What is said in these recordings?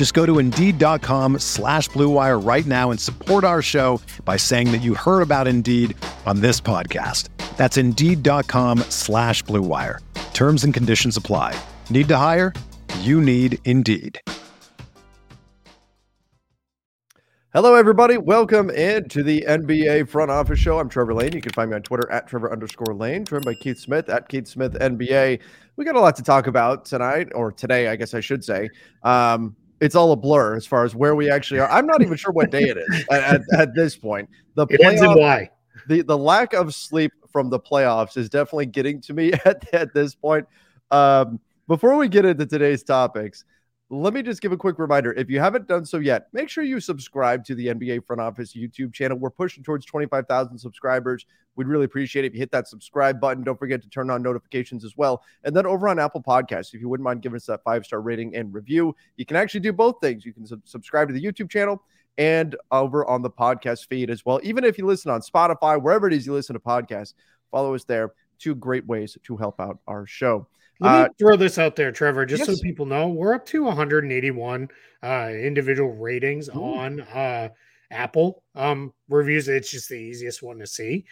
Just go to Indeed.com slash BlueWire right now and support our show by saying that you heard about Indeed on this podcast. That's Indeed.com slash BlueWire. Terms and conditions apply. Need to hire? You need Indeed. Hello, everybody. Welcome into the NBA Front Office Show. I'm Trevor Lane. You can find me on Twitter at Trevor underscore Lane, joined by Keith Smith at Keith Smith NBA. We got a lot to talk about tonight, or today, I guess I should say. Um, it's all a blur as far as where we actually are. I'm not even sure what day it is at, at, this point. The playoff, why the the lack of sleep from the playoffs is definitely getting to me at at this point. Um, before we get into today's topics, let me just give a quick reminder. If you haven't done so yet, make sure you subscribe to the NBA Front Office YouTube channel. We're pushing towards 25,000 subscribers. We'd really appreciate it if you hit that subscribe button. Don't forget to turn on notifications as well. And then over on Apple Podcasts, if you wouldn't mind giving us that five star rating and review, you can actually do both things. You can sub- subscribe to the YouTube channel and over on the podcast feed as well. Even if you listen on Spotify, wherever it is you listen to podcasts, follow us there. Two great ways to help out our show. Let me uh, throw this out there, Trevor, just yes. so people know. We're up to 181 uh, individual ratings Ooh. on uh, Apple um, reviews. It's just the easiest one to see.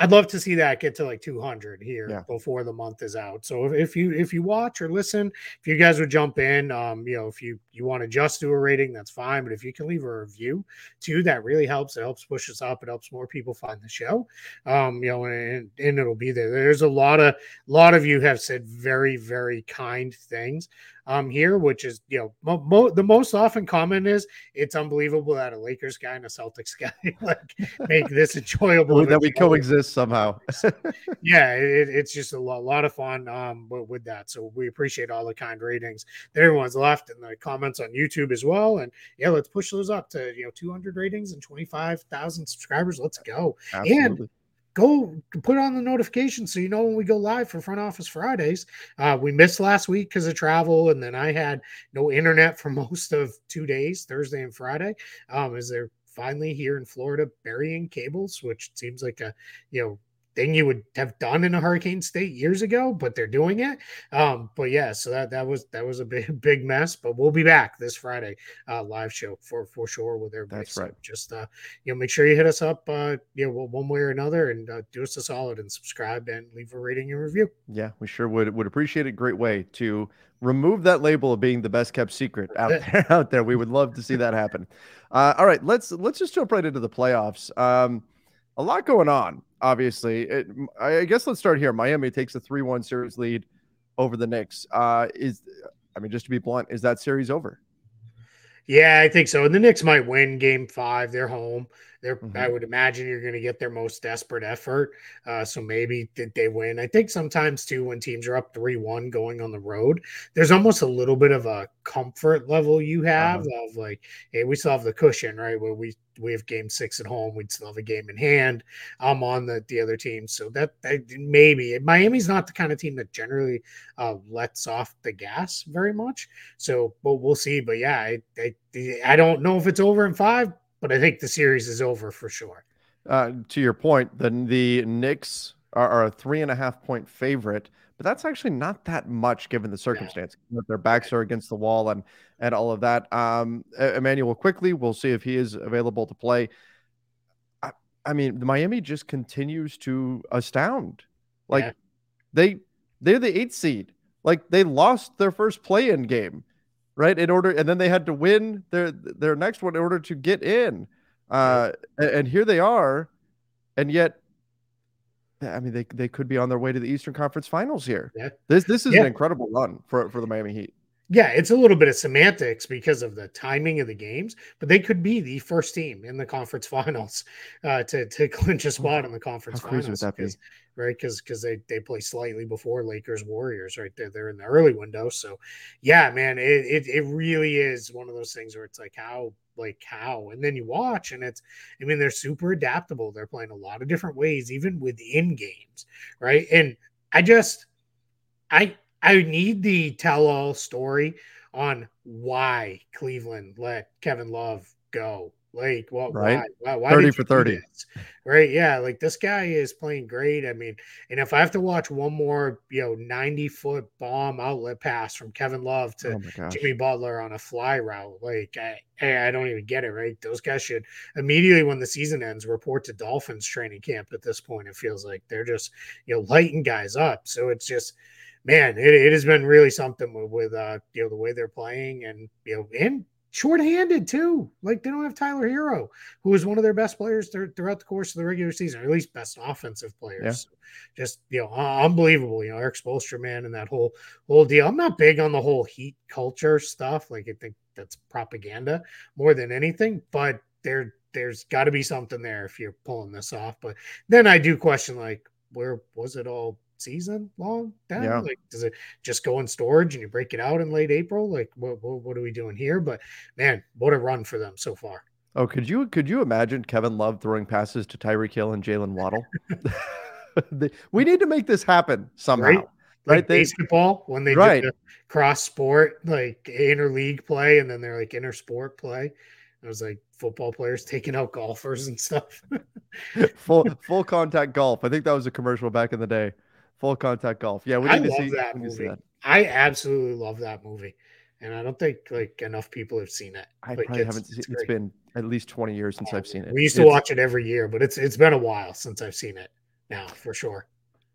I'd love to see that get to like 200 here yeah. before the month is out. So if, if, you if you watch or listen, if you guys would jump in, um, you know, if you you want to just do a rating, that's fine. But if you can leave a review too, that really helps. It helps push us up. It helps more people find the show. Um, you know, and, and it'll be there. There's a lot of lot of you have said very very kind things um, here, which is you know mo- mo- the most often comment is it's unbelievable that a Lakers guy and a Celtics guy like make this enjoyable that we coexist somehow. yeah, it, it's just a lot, lot of fun um, with, with, that. So we appreciate all the kind ratings that everyone's left and the comments on YouTube as well. And yeah, let's push those up to you know 200 ratings and 25,000 subscribers. Let's go. Absolutely. And go put on the notification so you know when we go live for front office fridays. Uh, we missed last week because of travel and then i had no internet for most of two days thursday and friday. Um, as they're finally here in florida burying cables which seems like a you know thing you would have done in a hurricane state years ago, but they're doing it. Um, but yeah, so that that was that was a big big mess. But we'll be back this Friday, uh, live show for for sure with everybody. That's right. So just uh, you know, make sure you hit us up, uh, you know, one way or another, and uh, do us a solid and subscribe and leave a rating and review. Yeah, we sure would would appreciate it. Great way to remove that label of being the best kept secret out there. Out there, we would love to see that happen. Uh, all right, let's let's just jump right into the playoffs. Um, a lot going on obviously. It, I guess let's start here. Miami takes a 3 1 series lead over the Knicks. Uh, is, I mean, just to be blunt, is that series over? Yeah, I think so. And the Knicks might win game five. They're home. They're, mm-hmm. I would imagine you're going to get their most desperate effort. Uh, so maybe did they win? I think sometimes too, when teams are up 3 1 going on the road, there's almost a little bit of a comfort level you have uh-huh. of like, hey, we still have the cushion, right? Where we we have game six at home. We'd still have a game in hand. I'm on the, the other team. So that, that maybe Miami's not the kind of team that generally uh, lets off the gas very much. So, but we'll see. But yeah, I, I, I don't know if it's over in five, but I think the series is over for sure. Uh, to your point, then the Knicks are, are, a three and a half point favorite, but that's actually not that much given the circumstance. Yeah. Their backs are against the wall and and all of that. Um, Immanuel Quickley, we'll see if he is available to play. I, I mean, Miami just continues to astound. Like yeah. they they're the eighth seed. Like they lost their first play in game right? In order, and then they had to win their their next one in order to get in. Uh, and, and here they are, and yet I mean, they, they could be on their way to the Eastern Conference Finals here. Yeah. This this is Yeah. an incredible run for, for the Miami Heat. Yeah, it's a little bit of semantics because of the timing of the games, but they could be the first team in the conference finals uh, to to clinch a spot in the conference How finals. be? Right, because because they they play slightly before Lakers Warriors, right? They're they're in the early window, so yeah, man, it, it it really is one of those things where it's like how like how, and then you watch and it's, I mean, they're super adaptable. They're playing a lot of different ways, even within games, right? And I just I I need the tell all story on why Cleveland let Kevin Love go. Like, what? Right. Why? Why? why 30 for 30. Right? Yeah. Like this guy is playing great. I mean, and if I have to watch one more, you know, ninety foot bomb outlet pass from Kevin Love to Oh. Jimmy Butler on a fly route. Like, I, I I don't even get it, right? Those guys should immediately when the season ends report to Dolphins training camp at this point. It feels like they're just, you know, lighting guys up. So it's just, man, it, it has been really something with, with, uh, you know, the way they're playing and, you know, and shorthanded too. Like they don't have Tyler Herro, who was one of their best players through, throughout the course of the regular season, or at least best offensive players. Yeah. So just, you know, uh, unbelievable. You know, Erik Spoelstra, man, and that whole whole deal. I'm not big on the whole heat culture stuff. Like I think that's propaganda more than anything, but there there's got to be something there if you're pulling this off. But then I do question like where was it all season long? Then Yeah. like does it just go in storage and you break it out in late April? Like what what, what are we doing here? But man, what a run for them so far. Oh, could you could you imagine Kevin Love throwing passes to Tyreek Hill and Jaylen Waddle? We need to make this happen somehow. Right? Right? Like They- basketball when they Right. did the cross sport like interleague play and then they're like inter sport play. It was like football players taking out golfers and stuff. full full contact golf. I think that was a commercial back in the day. Full contact golf. Yeah, we I need to love see that to see movie. that. I absolutely love that movie, and I don't think like enough people have seen it. I Like, probably it's- haven't seen it's it's been at least 20 years since I've seen it. We used to It's- watch it every year, but it's it's been a while since I've seen it now for sure.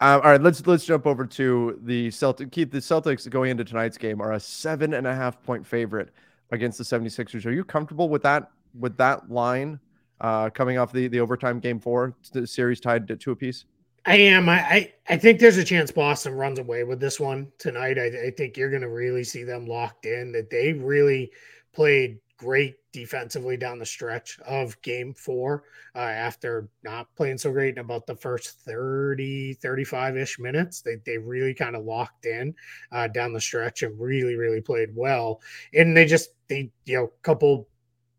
Uh, all right, let's let's jump over to the Celtic. Keep the Celtics going into tonight's game are a seven and a half point favorite against the 76ers. Are you comfortable with that with that line uh, coming off the the overtime game four the series tied to two apiece? I am. I, I I think there's a chance Boston runs away with this one tonight. I, I think you're going to really see them locked in. That they really played great defensively down the stretch of game four uh, after not playing so great in about the first 30 35 ish minutes they, they really kind of locked in uh, down the stretch and really really played well and they just they you know couple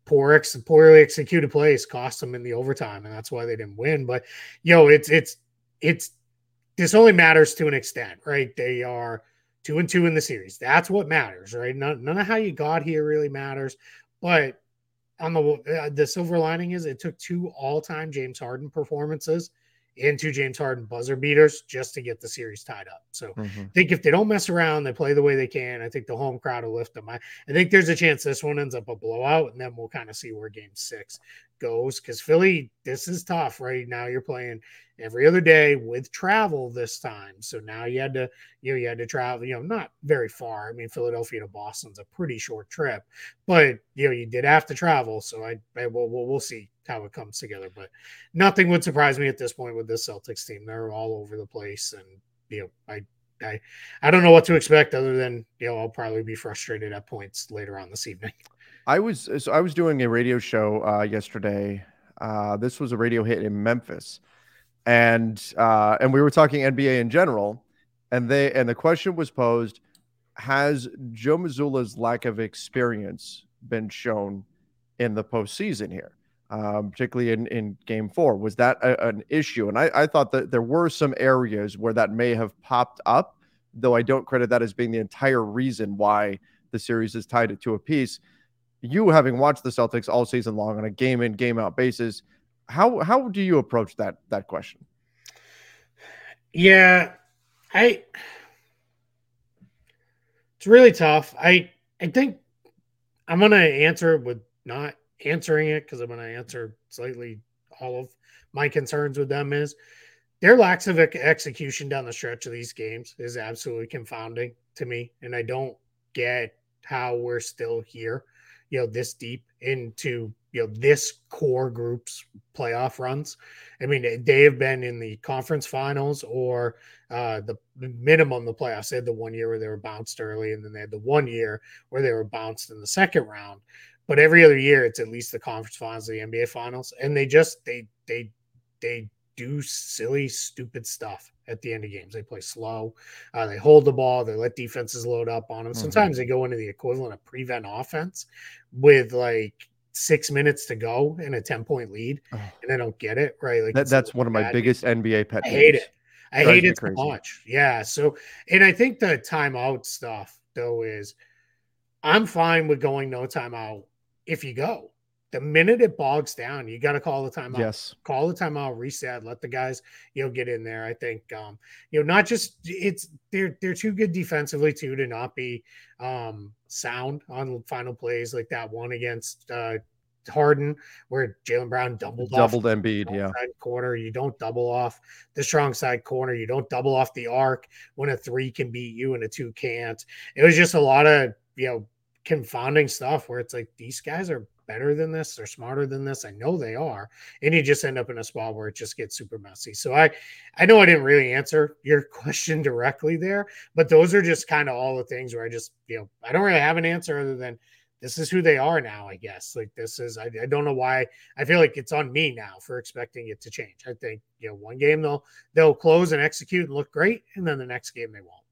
poor ex poorly executed plays cost them in the overtime and that's why they didn't win but you know it's it's it's this only matters to an extent right they are two and two in the series that's what matters right none, none of how you got here really matters but on the uh, the silver lining is it took two all-time James Harden performances and two James Harden buzzer beaters just to get the series tied up. So I think if they don't mess around, they play the way they can. I think the home crowd will lift them. I, I think there's a chance this one ends up a blowout, and then we'll kind of see where game six goes. Because Philly, this is tough right now. You're playing every other day with travel this time. So now you had to, you know, you had to travel, you know, not very far. I mean, Philadelphia to Boston's a pretty short trip, but you know, you did have to travel. So I, I we'll, we'll see how it comes together. But nothing would surprise me at this point with this Celtics team. They're all over the place, and you know, I. I, I don't know what to expect other than you know I'll probably be frustrated at points later on this evening. I was so I was doing a radio show uh, yesterday. Uh, this was a radio hit in Memphis, and uh, and we were talking NBA in general, and they and the question was posed: Has Joe Mazzulla's lack of experience been shown in the postseason here, um, particularly in in Game Four? Was that a, an issue? And I, I thought that there were some areas where that may have popped up, though I don't credit that as being the entire reason why the series is tied at two apiece you having watched the Celtics all season long on a game in game out basis, how how do you approach that that question? Yeah, I. It's really tough. I I think I'm gonna answer it with not answering it because I'm gonna answer slightly all of my concerns with them is their lack of execution down the stretch of these games is absolutely confounding to me, and I don't get how we're still here, you know, this deep into you know this core group's playoff runs. I mean, they have been in the conference finals or uh, the minimum the playoffs. They had the one year where they were bounced early, and then they had the one year where they were bounced in the second round. But every other year, it's at least the conference finals, the NBA finals, and they just they they they do silly, stupid stuff at the end of games. They play slow, uh, they hold the ball, they let defenses load up on them. Mm-hmm. Sometimes they go into the equivalent of prevent offense with like six minutes to go in a 10 point lead oh. and I don't get it. Right. Like that, that's one of my biggest NBA pet. I hate it. I hate it so much. Yeah. So, and I think the timeout stuff though is I'm fine with going no timeout if you go. The minute it bogs down, you got to call the timeout. Yes. Call the timeout, reset, let the guys, you know, get in there. I think, um, you know, not just it's they're they're too good defensively too to not be um sound on final plays like that one against uh Harden, where Jaylen Brown doubled doubled off Embiid, yeah. Corner, you don't double off the strong side corner. You don't double off the arc when a three can beat you and a two can't. It was just a lot of you know confounding stuff where it's like these guys are better than this, they're smarter than this. I know they are, and you just end up in a spot where it just gets super messy. So I, I know I didn't really answer your question directly there, but those are just kind of all the things where I just you know I don't really have an answer other than this is who they are now, I guess. Like this is I, I, don't know why I feel like it's on me now for expecting it to change. I think, you know, one game they'll they'll close and execute and look great, and then the next game they won't.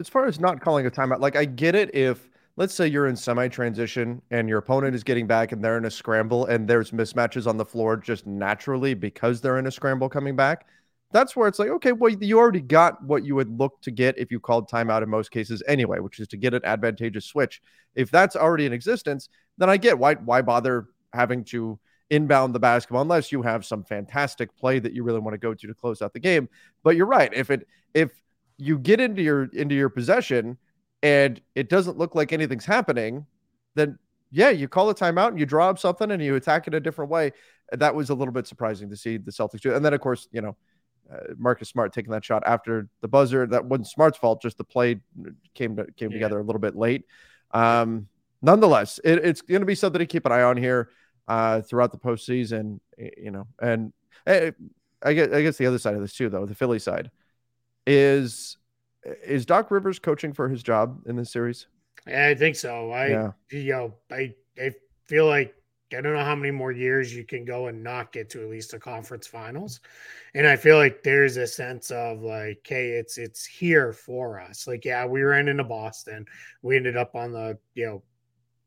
As far as not calling a timeout, like I get it if let's say you're in semi-transition and your opponent is getting back and they're in a scramble and there's mismatches on the floor just naturally because they're in a scramble coming back that's where it's like, okay, well, you already got what you would look to get if you called timeout in most cases anyway, which is to get an advantageous switch. If that's already in existence, then I get why why bother having to inbound the basketball unless you have some fantastic play that you really want to go to to close out the game. But you're right. If it if you get into your into your possession and it doesn't look like anything's happening, then yeah, you call a timeout and you draw up something and you attack it a different way. That was a little bit surprising to see the Celtics do. And then of course, you know, uh, Marcus Smart taking that shot after the buzzer. That wasn't Smart's fault. Just the play came to, came yeah. together a little bit late. Um, nonetheless, it, it's going to be something to keep an eye on here uh, throughout the postseason. You know, and eh, I guess I guess the other side of this too, though, the Philly side is is Doc Rivers coaching for his job in this series? Yeah, I think so. I yeah. you know I I feel like I don't know how many more years you can go and not get to at least a conference finals. And I feel like there's a sense of like, hey, it's it's here for us. Like, yeah, we ran into Boston. We ended up on the, you know,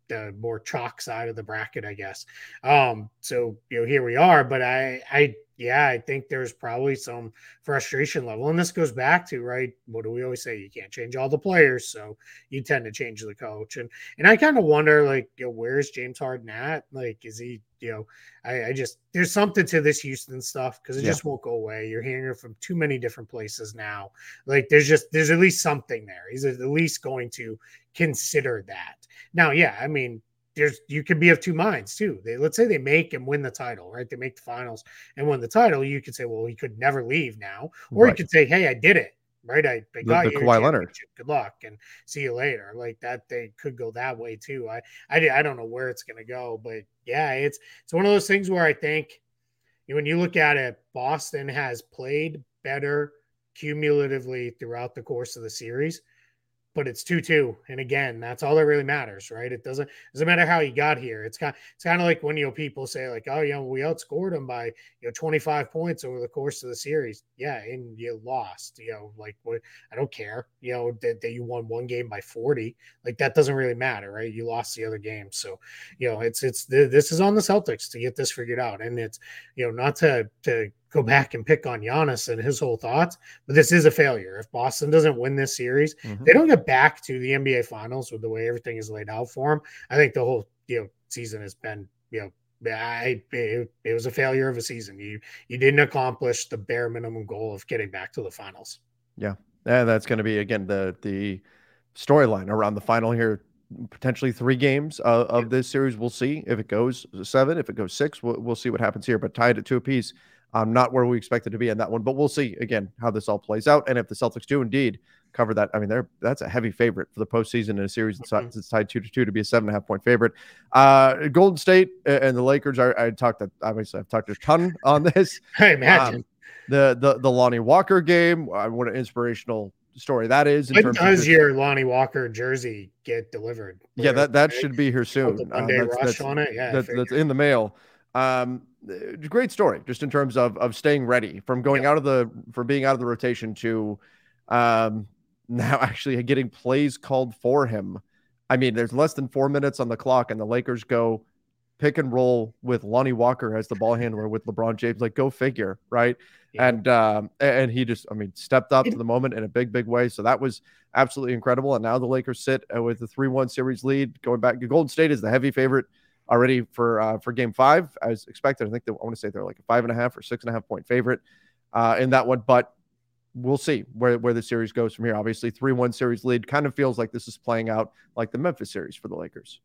the more chalk side of the bracket, I guess. Um, so you know, here we are. But I I yeah, I think there's probably some frustration level. And this goes back to, right, what do we always say? You can't change all the players. So you tend to change the coach. And and I kind of wonder, like, you know, where's James Harden at? Like, is he, you know, I, I just there's something to this Houston stuff because it yeah. just won't go away. You're hearing it from too many different places now. Like there's just there's at least something there. He's at least going to consider that. Now, yeah, I mean, there's you could be of two minds too. They let's say they make and win the title, right? They make the finals and win the title. You could say, well, he could never leave now, or right. you could say, hey, I did it, right? I, I got the, the you Kawhi Leonard. Good luck and see you later. Like that, they could go that way too. I I, I don't know where it's gonna go, but yeah, it's it's one of those things where I think when you look at it, Boston has played better cumulatively throughout the course of the series but it's 2-2 and again that's all that really matters right? It doesn't doesn't matter how you got here. It's kind it's kind of like when you know people say like oh you know we outscored them by you know 25 points over the course of the series. Yeah and you lost you know like what i don't care you know that, that you won one game by 40 like that doesn't really matter right? You lost the other game so you know it's it's this is on the celtics to get this figured out and it's you know not to to go back and pick on Giannis and his whole thoughts, but this is a failure. If Boston doesn't win this series, mm-hmm. they don't get back to the NBA Finals with the way everything is laid out for them. I think the whole you know season has been you know. I, it, it was a failure of a season. You you didn't accomplish the bare minimum goal of getting back to the finals. Yeah, and that's going to be again the the storyline around the final here potentially three games uh, of this series. We'll see if it goes seven, if it goes six. We'll, we'll see what happens here. But tied at two apiece Um, not where we expected to be in that one, but we'll see again how this all plays out. And if the Celtics do indeed cover that, I mean, they're that's a heavy favorite for the postseason in a series mm-hmm. that's, tied two to two to be a seven and a half point favorite. Uh, Golden State and the Lakers. I, I talked. That obviously, I've talked a ton on this. Hey, imagine um, the the the Lonnie Walker game. What an inspirational story that is. In when does your Lonnie Walker jersey get delivered? Yeah, that that should be here soon. One day uh, that's, rush that's, on it. Yeah, that's, that's in the mail. Um, great story, just in terms of of staying ready from going out of the from being out of the rotation to um, now actually getting plays called for him. I mean, there's less than four minutes on the clock, and the Lakers go pick and roll with Lonnie Walker as the ball handler with LeBron James. Like, go figure, right? Yeah. And um, and he just, I mean, stepped up to the moment in a big, big way. So that was absolutely incredible. And now the Lakers sit uh, with the three-one series lead, going back. To Golden State is the heavy favorite already for uh, for Game Five, as expected. I think they, I want to say they're like a five and a half or six and a half point favorite uh, in that one, but we'll see where where the series goes from here. Obviously, three one series lead kind of feels like this is playing out like the Memphis series for the Lakers.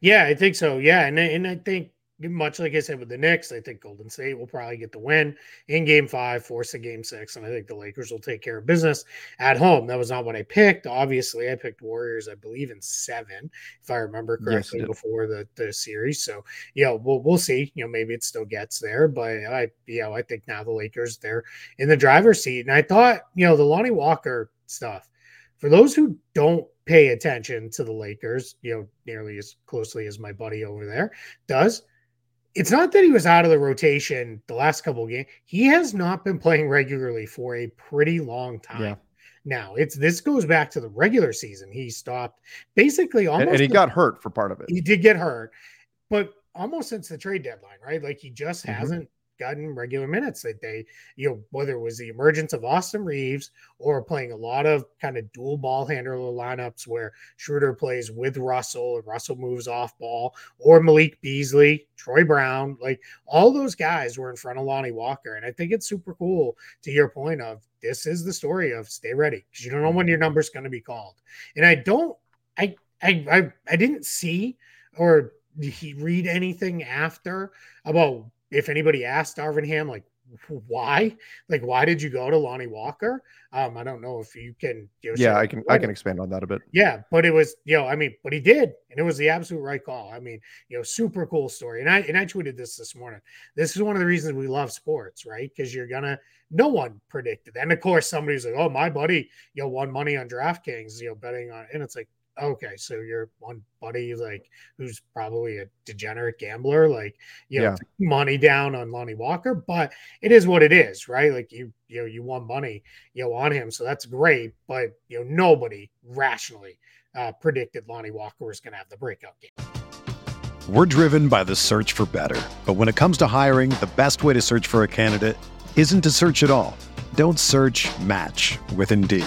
Yeah, I think so. Yeah, and and I think much like I said with the Knicks, I think Golden State will probably get the win in game five, force a game six, and I think the Lakers will take care of business at home. That was not what I picked. Obviously, I picked Warriors, I believe, in seven, if I remember correctly, yes, before the, the series. So, you know, we'll, we'll see. You know, maybe it still gets there, but I, you know, I think now the Lakers, they're in the driver's seat. And I thought, you know, the Lonnie Walker stuff, for those who don't pay attention to the Lakers, you know, nearly as closely as my buddy over there does it's not that he was out of the rotation the last couple of games. He has not been playing regularly for a pretty long time. Yeah. Now it's this goes back to the regular season. He stopped basically almost, and, and he got hurt for part of it. He did get hurt, but almost since the trade deadline, right? Like he just mm-hmm. hasn't gotten regular minutes that they, you know, whether it was the emergence of Austin Reaves or playing a lot of kind of dual ball handler lineups where Schroeder plays with Russell and Russell moves off ball, or Malik Beasley, Troy Brown, like all those guys were in front of Lonnie Walker. And I think it's super cool to your point of this is the story of stay ready because you don't know when your number's going to be called. And I don't, I, I, I, I didn't see or he read anything after about if anybody asked Darvin Ham, like, why? Like, why did you go to Lonnie Walker? Um, I don't know if you can. Know, yeah, I can. I can expand on that a bit. Yeah, but it was, you know, I mean, but he did, and it was the absolute right call. I mean, you know, super cool story. And I and I tweeted this this morning. This is one of the reasons we love sports, right? Because you're gonna. No one predicted, and of course, somebody's like, "Oh, my buddy, you know, won money on DraftKings, you know, betting on," and it's like, okay, so your one buddy like who's probably a degenerate gambler, like you know, yeah. money down on Lonnie Walker, but it is what it is, right? Like you, you know, you won money, you know, on him, so that's great. But you know, nobody rationally uh, predicted Lonnie Walker was going to have the breakout game. We're driven by the search for better, but when it comes to hiring, the best way to search for a candidate isn't to search at all. Don't search. Match with Indeed.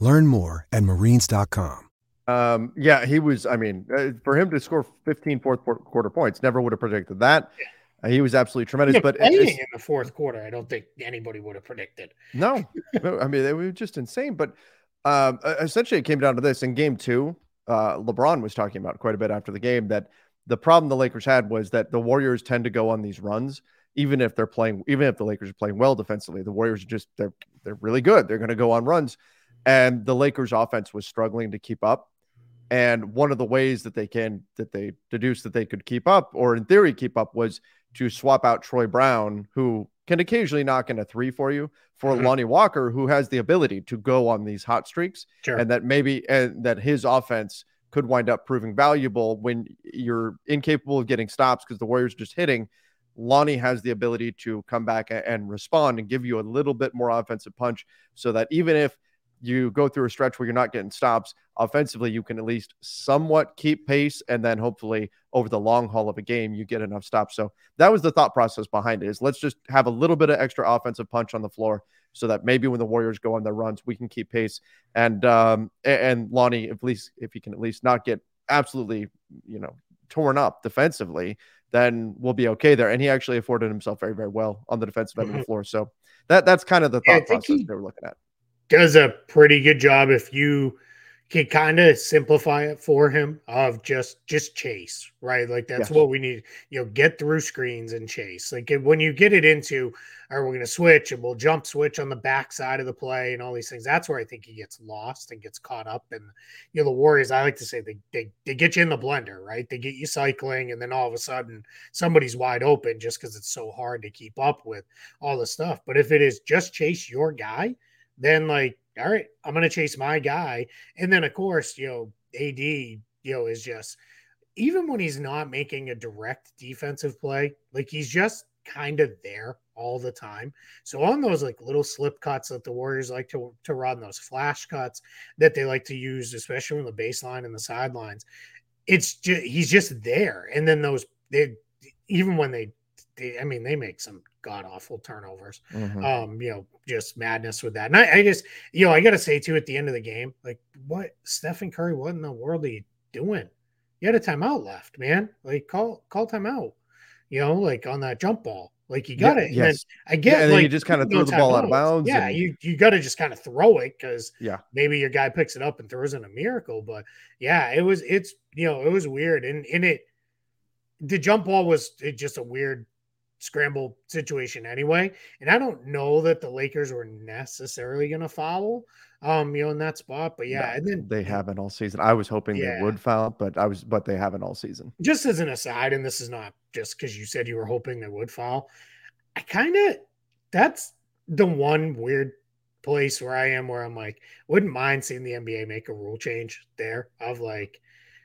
Learn more at marines.com. Um, yeah, he was. I mean, uh, for him to score 15 fourth quarter points, never would have predicted that. Uh, he was absolutely tremendous. Yeah, but playing in the fourth quarter, I don't think anybody would have predicted. No, I mean they were just insane. But um, essentially, it came down to this in Game Two. Uh, LeBron was talking about quite a bit after the game that the problem the Lakers had was that the Warriors tend to go on these runs, even if they're playing, even if the Lakers are playing well defensively. The Warriors are just they're they're really good. They're going to go on runs, and the Lakers' offense was struggling to keep up. And one of the ways that they can that they deduced that they could keep up, or in theory keep up, was to swap out Troy Brown, who can occasionally knock in a three for you, for mm-hmm. Lonnie Walker, who has the ability to go on these hot streaks, sure. and that maybe and that his offense could wind up proving valuable when you're incapable of getting stops because the Warriors just hitting. Lonnie has the ability to come back and respond and give you a little bit more offensive punch so that even if you go through a stretch where you're not getting stops offensively, you can at least somewhat keep pace. And then hopefully over the long haul of a game, you get enough stops. So that was the thought process behind it is let's just have a little bit of extra offensive punch on the floor so that maybe when the Warriors go on their runs, we can keep pace. And, um, and Lonnie, at least if he can at least not get absolutely, you know, torn up defensively, then we'll be okay there. And he actually afforded himself very, very well on the defensive end of the floor. So that that's kind of the thought yeah, process they were looking at does a pretty good job if you can kind of simplify it for him of just just chase right? Like that's yes. what we need you know get through screens and chase. Like when you get it into are we going to switch and we'll jump switch on the back side of the play and all these things that's where i think he gets lost and gets caught up and you know the warriors i like to say they, they they get you in the blender right? They get you cycling and then all of a sudden somebody's wide open just because it's so hard to keep up with all the stuff. But if it is just chase your guy then like, all right, I'm gonna chase my guy. And then of course, you know, AD, you know, is just even when he's not making a direct defensive play, like he's just kind of there all the time. So on those like little slip cuts that the Warriors like to to run, those flash cuts that they like to use, especially on the baseline and the sidelines, it's just he's just there. And then those they even when they, they I mean they make some god awful turnovers. Mm-hmm. Um, you know, just madness with that. And I, I just, you know, I gotta say too at the end of the game, like what Stephen Curry, what in the world are you doing? You had a timeout left, man. Like call call timeout. You know, like on that jump ball. Like you got yeah, it. Yes. I get yeah, like you just kind of threw the ball out of bounds. Yeah, and... you you got to just kind of throw it because yeah, maybe your guy picks it up and throws in a miracle. But yeah, it was it's you know it was weird and in it the jump ball was just a weird scramble situation anyway. And I don't know that the Lakers were necessarily going to foul, um, you know, in that spot. But yeah, no, and then they haven't all season. I was hoping yeah. they would foul, but I was, but they haven't all season. Just as an aside, and this is not just because you said you were hoping they would foul. I kind of that's the one weird place where I am where I'm like, wouldn't mind seeing the NBA make a rule change there of like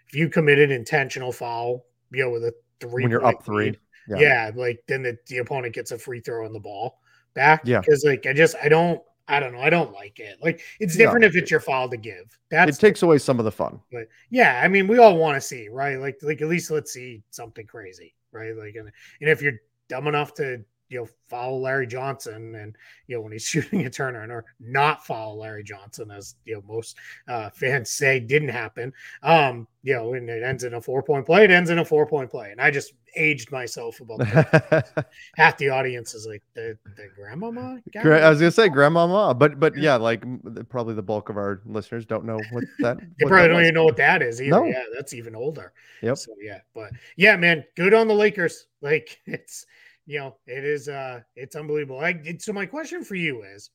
if you committed intentional foul, you know, with a three when you're up three. Lead, yeah. yeah, like then the, the opponent gets a free throw on the ball back. Yeah. Because like I just I don't I don't know. I don't like it. Like it's different no, if it's your foul to give. That's it takes away some of the fun. But yeah, I mean, we all want to see, right? Like like at least let's see something crazy, right? Like and, and if you're dumb enough to you know, follow Larry Johnson and, you know, when he's shooting a turner or not follow Larry Johnson, as, you know, most uh, fans say didn't happen. Um, you know, and it ends in a four point play. It ends in a four point play. And I just aged myself about that. Half the audience is like the, the grandmama. Guy? I was gonna say grandmama, but but yeah, like probably the bulk of our listeners don't know what that. they what probably that don't was. even know what that is either. No. Yeah, that's even older. Yep. So yeah, but yeah, man, good on the Lakers. Like it's you know, it is uh it's unbelievable. I so my question for you is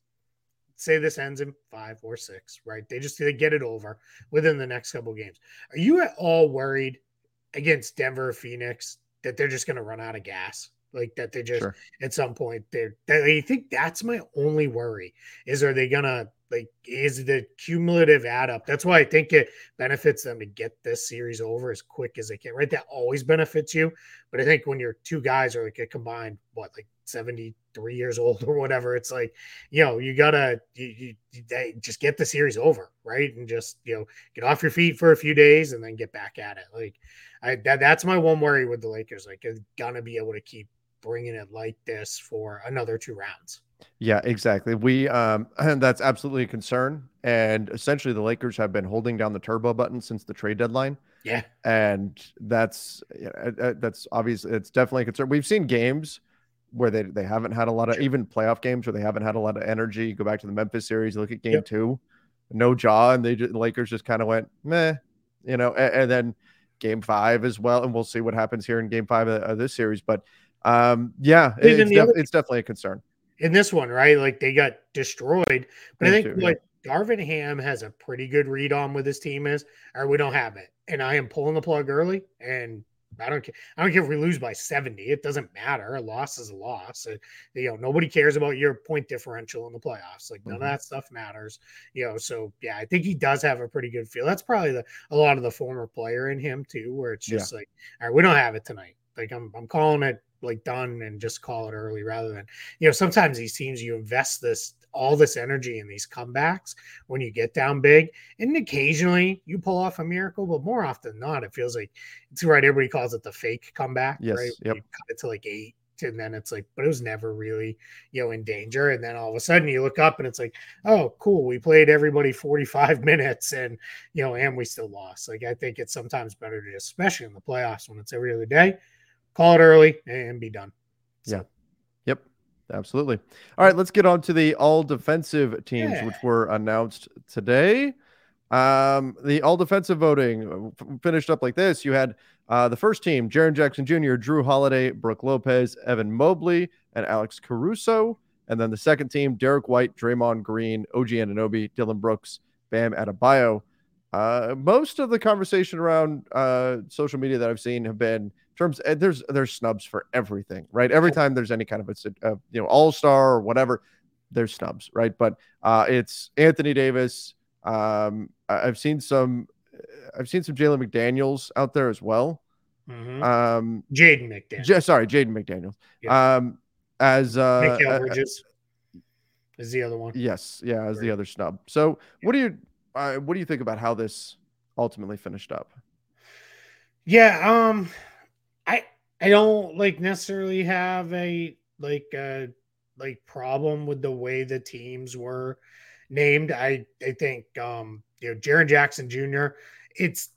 say this ends in five or six, right? They just they get it over within the next couple games. Are you at all worried against Denver Phoenix that they're just gonna run out of gas? Like that they just sure. at some point they're I think that's my only worry is are they gonna like is the cumulative add up that's why i think it benefits them to get this series over as quick as they can right that always benefits you but i think when your two guys are like a combined what like 73 years old or whatever it's like you know you gotta you, you, just get the series over right and just you know get off your feet for a few days and then get back at it like i that, that's my one worry with the lakers like gonna be able to keep bringing it like this for another two rounds yeah, exactly. We um and that's absolutely a concern. And essentially the Lakers have been holding down the turbo button since the trade deadline. Yeah, and that's that's obviously it's definitely a concern. We've seen games where they they haven't had a lot of even playoff games where they haven't had a lot of energy. Go back to the Memphis series, look at Game yep. Two, no Ja, and they just, the Lakers just kind of went meh, you know, and, and, then Game Five as well, and we'll see what happens here in Game Five of, of this series. But um, yeah, it's, def- other, it's definitely a concern in this one, right? Like they got destroyed, but Me I think too, what yeah. Darvin Ham has a pretty good read on with his team is, or we don't have it and I am pulling the plug early, and I don't care. I don't care if we lose by 70. It doesn't matter. A loss is a loss. It, you know, nobody cares about your point differential in the playoffs. Like none mm-hmm. of that stuff matters. You know, so yeah, I think he does have a pretty good feel. That's probably the a lot of the former player in him too, where it's just yeah. like, all right, we don't have it tonight. Like I'm I'm calling it like done and just call it early rather than you know sometimes these teams you invest this all this energy in these comebacks when you get down big and occasionally you pull off a miracle but more often than not it feels like it's right everybody calls it the fake comeback yes right yep. you cut it to like eight and then it's like but it was never really you know in danger and then all of a sudden you look up and it's like oh cool we played everybody 45 minutes and you know and we still lost like i think it's sometimes better to especially in the playoffs when it's every other day call it early and be done. So. Yeah. Absolutely. All right, let's get on to the all defensive teams, yeah. which were announced today. Um, the all defensive voting uh, finished up like this. You had uh, the first team, Jaren Jackson Jr., Jrue Holiday, Brook Lopez, Evan Mobley, and Alex Caruso. And then the second team, Derrick White, Draymond Green, OG Anunoby, Dillon Brooks, Bam Adebayo. Uh, most of the conversation around uh, social media that I've seen have been terms eh, there's there's snubs for everything, right? Every time there's any kind of a, a you know all star or whatever, there's snubs, right? But uh, it's Anthony Davis. Um, I've seen some, I've seen some Jalen McDaniels out there as well. Mm-hmm. Um, Jaden McDaniels. J- sorry, Jaden McDaniels. Yeah. Um, as uh, Bridges uh, is the other one. Yes, yeah, as right. the other snub. So, yeah. what do you uh, what do you think about how this ultimately finished up? Yeah, um, I I don't like necessarily have a like a like problem with the way the teams were named. I I think um you know Jaren Jackson Jr. It's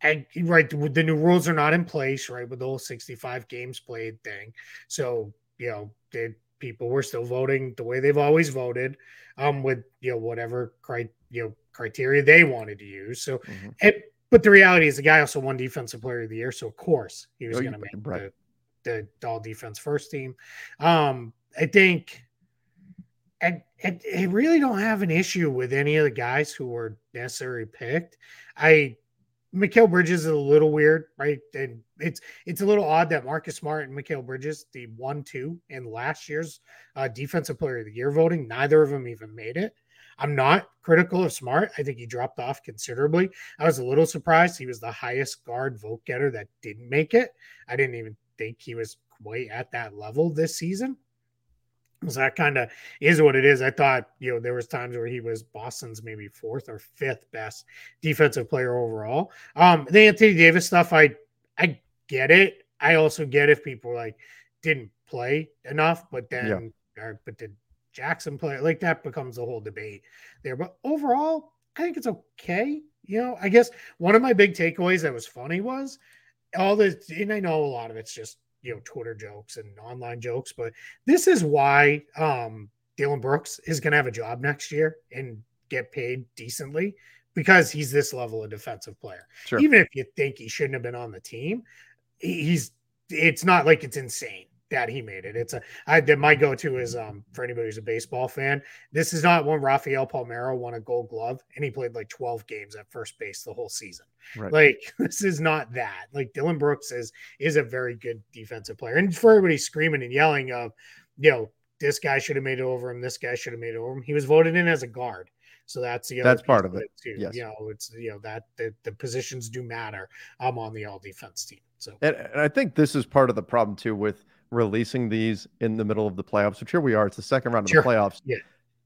and right with the new rules are not in place right with the whole 65 games played thing. So you know did people were still voting the way they've always voted um with you know whatever cri- you know criteria they wanted to use. So mm-hmm. it but the reality is, the guy also won Defensive Player of the Year, so of course he was oh, going to make right. the, the all defense first team. Um, I think, and, and I really don't have an issue with any of the guys who were necessarily picked. I Mikal Bridges is a little weird, right? And it's it's a little odd that Marcus Smart and Mikal Bridges, the one two in last year's uh, defensive player of the year voting, neither of them even made it. I'm not critical of Smart. I think he dropped off considerably. I was a little surprised he was the highest guard vote getter that didn't make it. I didn't even think he was quite at that level this season. So that kind of is what it is. I thought, you know, there was times where he was Boston's maybe fourth or fifth best defensive player overall. Um, the Anthony Davis stuff, I I get it. I also get if people like didn't play enough, but then yeah. or, but did Jackson play like that becomes a whole debate there. But overall, I think it's okay. You know, I guess one of my big takeaways that was funny was all this, and I know a lot of it's just you know Twitter jokes and online jokes, but this is why um Dillon Brooks is going to have a job next year and get paid decently because he's this level of defensive player. Sure. Even if you think he shouldn't have been on the team, he's it's not like it's insane that he made it. It's a I did my go-to is um for anybody who's a baseball fan. This is not when Rafael Palmeiro won a gold glove and he played like 12 games at first base the whole season. Right. Like this is not that. Like Dillon Brooks is is a very good defensive player. And for everybody screaming and yelling of, you know, this guy should have made it over him, this guy should have made it over him. He was voted in as a guard. So that's the that's part of it too. Yes. You know, it's you know that the, the positions do matter. I'm on the all defense team. So and, and I think this is part of the problem too with releasing these in the middle of the playoffs, which here we are. It's the second round of sure. the playoffs. Yeah.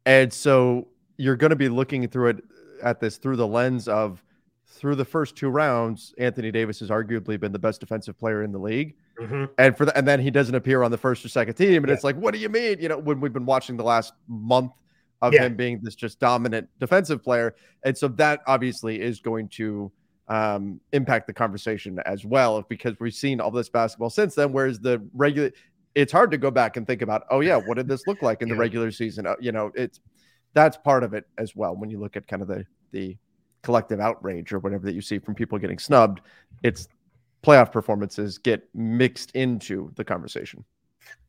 And so you're going to be looking through it at this through the lens of through the first two rounds, Anthony Davis has arguably been the best defensive player in the league. Mm-hmm. And for the, and then he doesn't appear on the first or second team. And yeah. it's like, what do you mean? You know, when we've been watching the last month of yeah. him being this just dominant defensive player. And so that obviously is going to um, impact the conversation as well because we've seen all this basketball since then. Whereas the regular, it's hard to go back and think about, oh yeah, what did this look like in yeah. the regular season? Uh, you know, it's that's part of it as well. When you look at kind of the the collective outrage or whatever that you see from people getting snubbed, it's playoff performances get mixed into the conversation.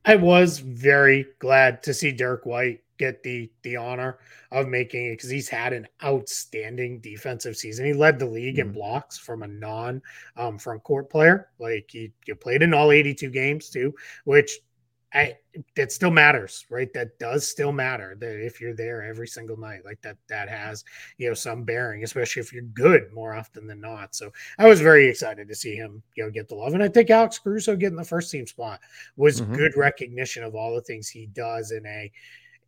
I was very glad to see Derrick White get the the honor of making it because he's had an outstanding defensive season. He led the league mm-hmm. in blocks from a non um, front court player. Like he, he played in all 82 games too, which I that still matters, right? That does still matter that if you're there every single night, like that, that has you know some bearing, especially if you're good more often than not. So I was very excited to see him you know get the love, and I think Alex Caruso getting the first team spot was mm-hmm. good recognition of all the things he does in a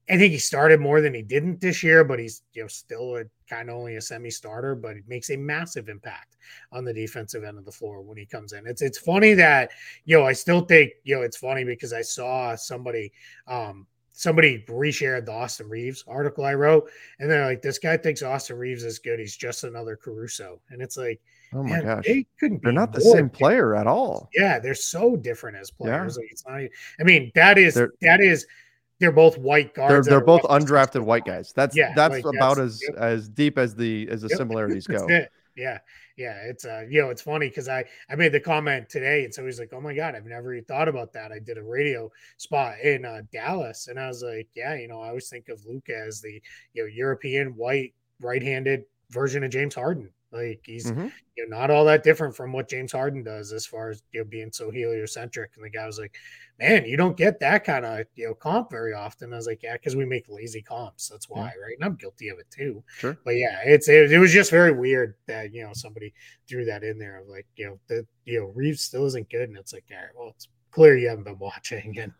I think he started more than he didn't this year, but he's you know still a kind of only a semi-starter, but it makes a massive impact on the defensive end of the floor when he comes in. It's it's funny that you know I still think you know it's funny because I saw somebody um somebody reshared the Austin Reaves article I wrote, and they're like, "This guy thinks Austin Reaves is good. He's just another Caruso," and it's like. Oh my man, gosh! They couldn't. They're not the same player at all. Yeah, they're so different as players. Yeah. Like it's not. I mean, that is they're, that is they're both white guards. They're, they're both undrafted white guys. That's yeah, that's like, about that's, as yep. as deep as the as the yep. similarities go. Yeah, yeah. It's uh, you know, it's funny because I I made the comment today, and so he's like, "Oh my god, I've never even thought about that." I did a radio spot in uh, Dallas, and I was like, "Yeah, you know, I always think of Luka as the you know European white right-handed version of James Harden." Like he's mm-hmm. you know not all that different from what James Harden does as far as you know being so heliocentric. And the guy was like, "Man, you don't get that kind of you know comp very often." I was like, "Yeah, because we make lazy comps. That's why, yeah. right?" And I'm guilty of it too. Sure. But yeah, it's it, it was just very weird that you know somebody threw that in there of like you know the you know Reaves still isn't good, and it's like, all right, well, it's clear you haven't been watching, and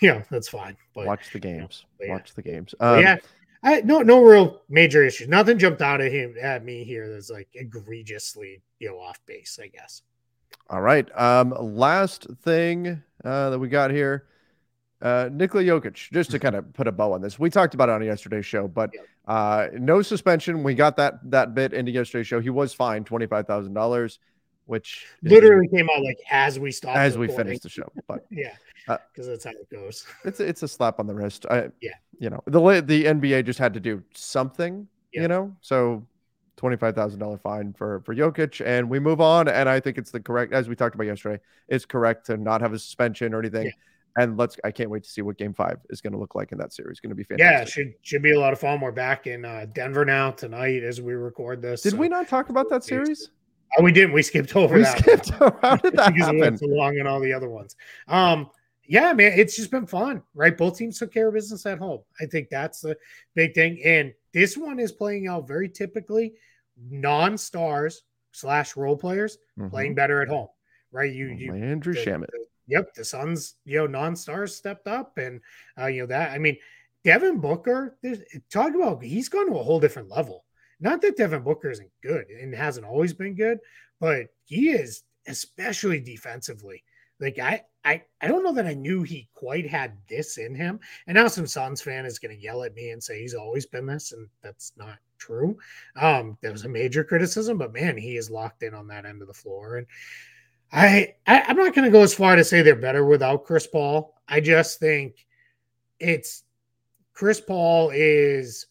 you know that's fine. But watch the games. You know, watch yeah. the games. Um, yeah. I no no real major issues. Nothing jumped out at him at me here that's like egregiously you know off base. I guess. All right. Um, last thing uh, that we got here, uh, Nikola Jokic. Just to kind of put a bow on this, we talked about it on yesterday's show, but uh, no suspension. We got that that bit into yesterday's show. He was fined twenty five thousand dollars, which literally came out like as we stopped as we finished the show. But yeah, because uh, that's how it goes. It's it's a slap on the wrist. I, yeah, you know the the NBA just had to do something. Yeah. You know, so twenty five thousand dollar fine for for Jokic, and we move on. And I think it's the correct, as we talked about yesterday, it's correct to not have a suspension or anything. Yeah. And let's, I can't wait to see what Game Five is going to look like in that series. Going to be fantastic. Yeah, should should be a lot of fun. We're back in uh, Denver now tonight as we record this. Did so. we not talk about that series? Oh, we didn't. We skipped over we that. Skipped. How did that because happen? We went too long and all the other ones. Um, yeah, man, it's just been fun, right? Both teams took care of business at home. I think that's the big thing. And this one is playing out very typically non-stars slash role players mm-hmm. playing better at home, right? You, you the, Shamet. The, yep, the Suns, you know, non-stars stepped up, and uh, you know that. I mean, Devin Booker, talk about he's gone to a whole different level. Not that Devin Booker isn't good and hasn't always been good, but he is especially defensively. Like I, I, I don't know that I knew he quite had this in him. And now some Suns fan is going to yell at me and say he's always been this, and that's not true. Um, that was a major criticism, but man, he is locked in on that end of the floor. And I, I I'm not going to go as far to say they're better without Chris Paul. I just think it's Chris Paul is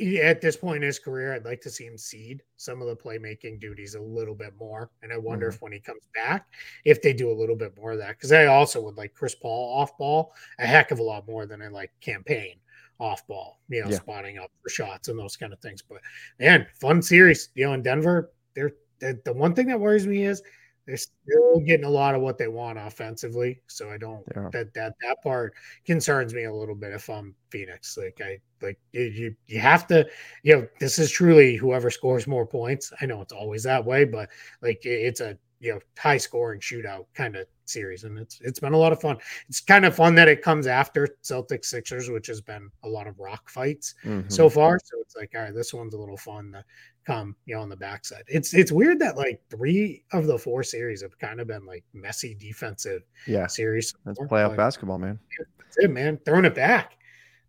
at this point in his career, I'd like to see him seed some of the playmaking duties a little bit more. And I wonder mm-hmm. if when he comes back, if they do a little bit more of that. Because I also would like Chris Paul off ball a heck of a lot more than I like Cam Payne off ball, you know, yeah. spotting up for shots and those kind of things. But man, fun series. You know, in Denver, they're, they're the one thing that worries me is they're still getting a lot of what they want offensively. So I don't yeah. that that that part concerns me a little bit if I'm Phoenix. Like I like you you have to you know this is truly whoever scores more points. I know it's always that way, but like it's a you know high scoring shootout kind of series and it's it's been a lot of fun. It's kind of fun that it comes after celtics sixers which has been a lot of rock fights mm-hmm. so far so it's like all right this one's a little fun to come you know on the backside. It's it's weird that like three of the four series have kind of been like messy defensive yeah. series that's playoff basketball man. That's it man. Throwing it back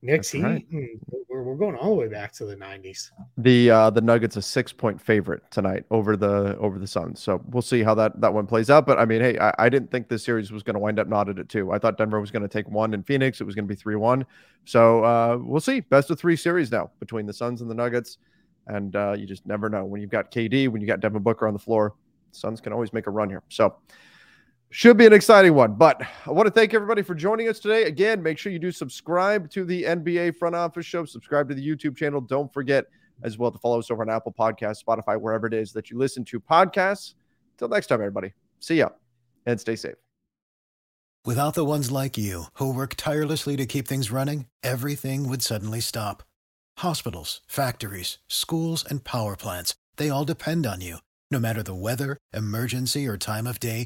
That's Heat. right. We're, we're going all the way back to the 90s. The uh, the Nuggets a six point favorite tonight over the over the Suns. So we'll see how that that one plays out. But I mean, hey, I, I didn't think this series was going to wind up knotted at two. I thought Denver was going to take one in Phoenix. It was going to be three one. So uh, we'll see. Best of three series now between the Suns and the Nuggets. And uh, you just never know when you've got KD, when you got Devin Booker on the floor. Suns can always make a run here. So should be an exciting one. But I want to thank everybody for joining us today. Again, make sure you do subscribe to the NBA Front Office Show, subscribe to the YouTube channel. Don't forget as well to follow us over on Apple Podcasts, Spotify, wherever it is that you listen to podcasts. Till next time, everybody, see ya and stay safe. Without the ones like you, who work tirelessly to keep things running, everything would suddenly stop. Hospitals, factories, schools, and power plants, they all depend on you. No matter the weather, emergency, or time of day,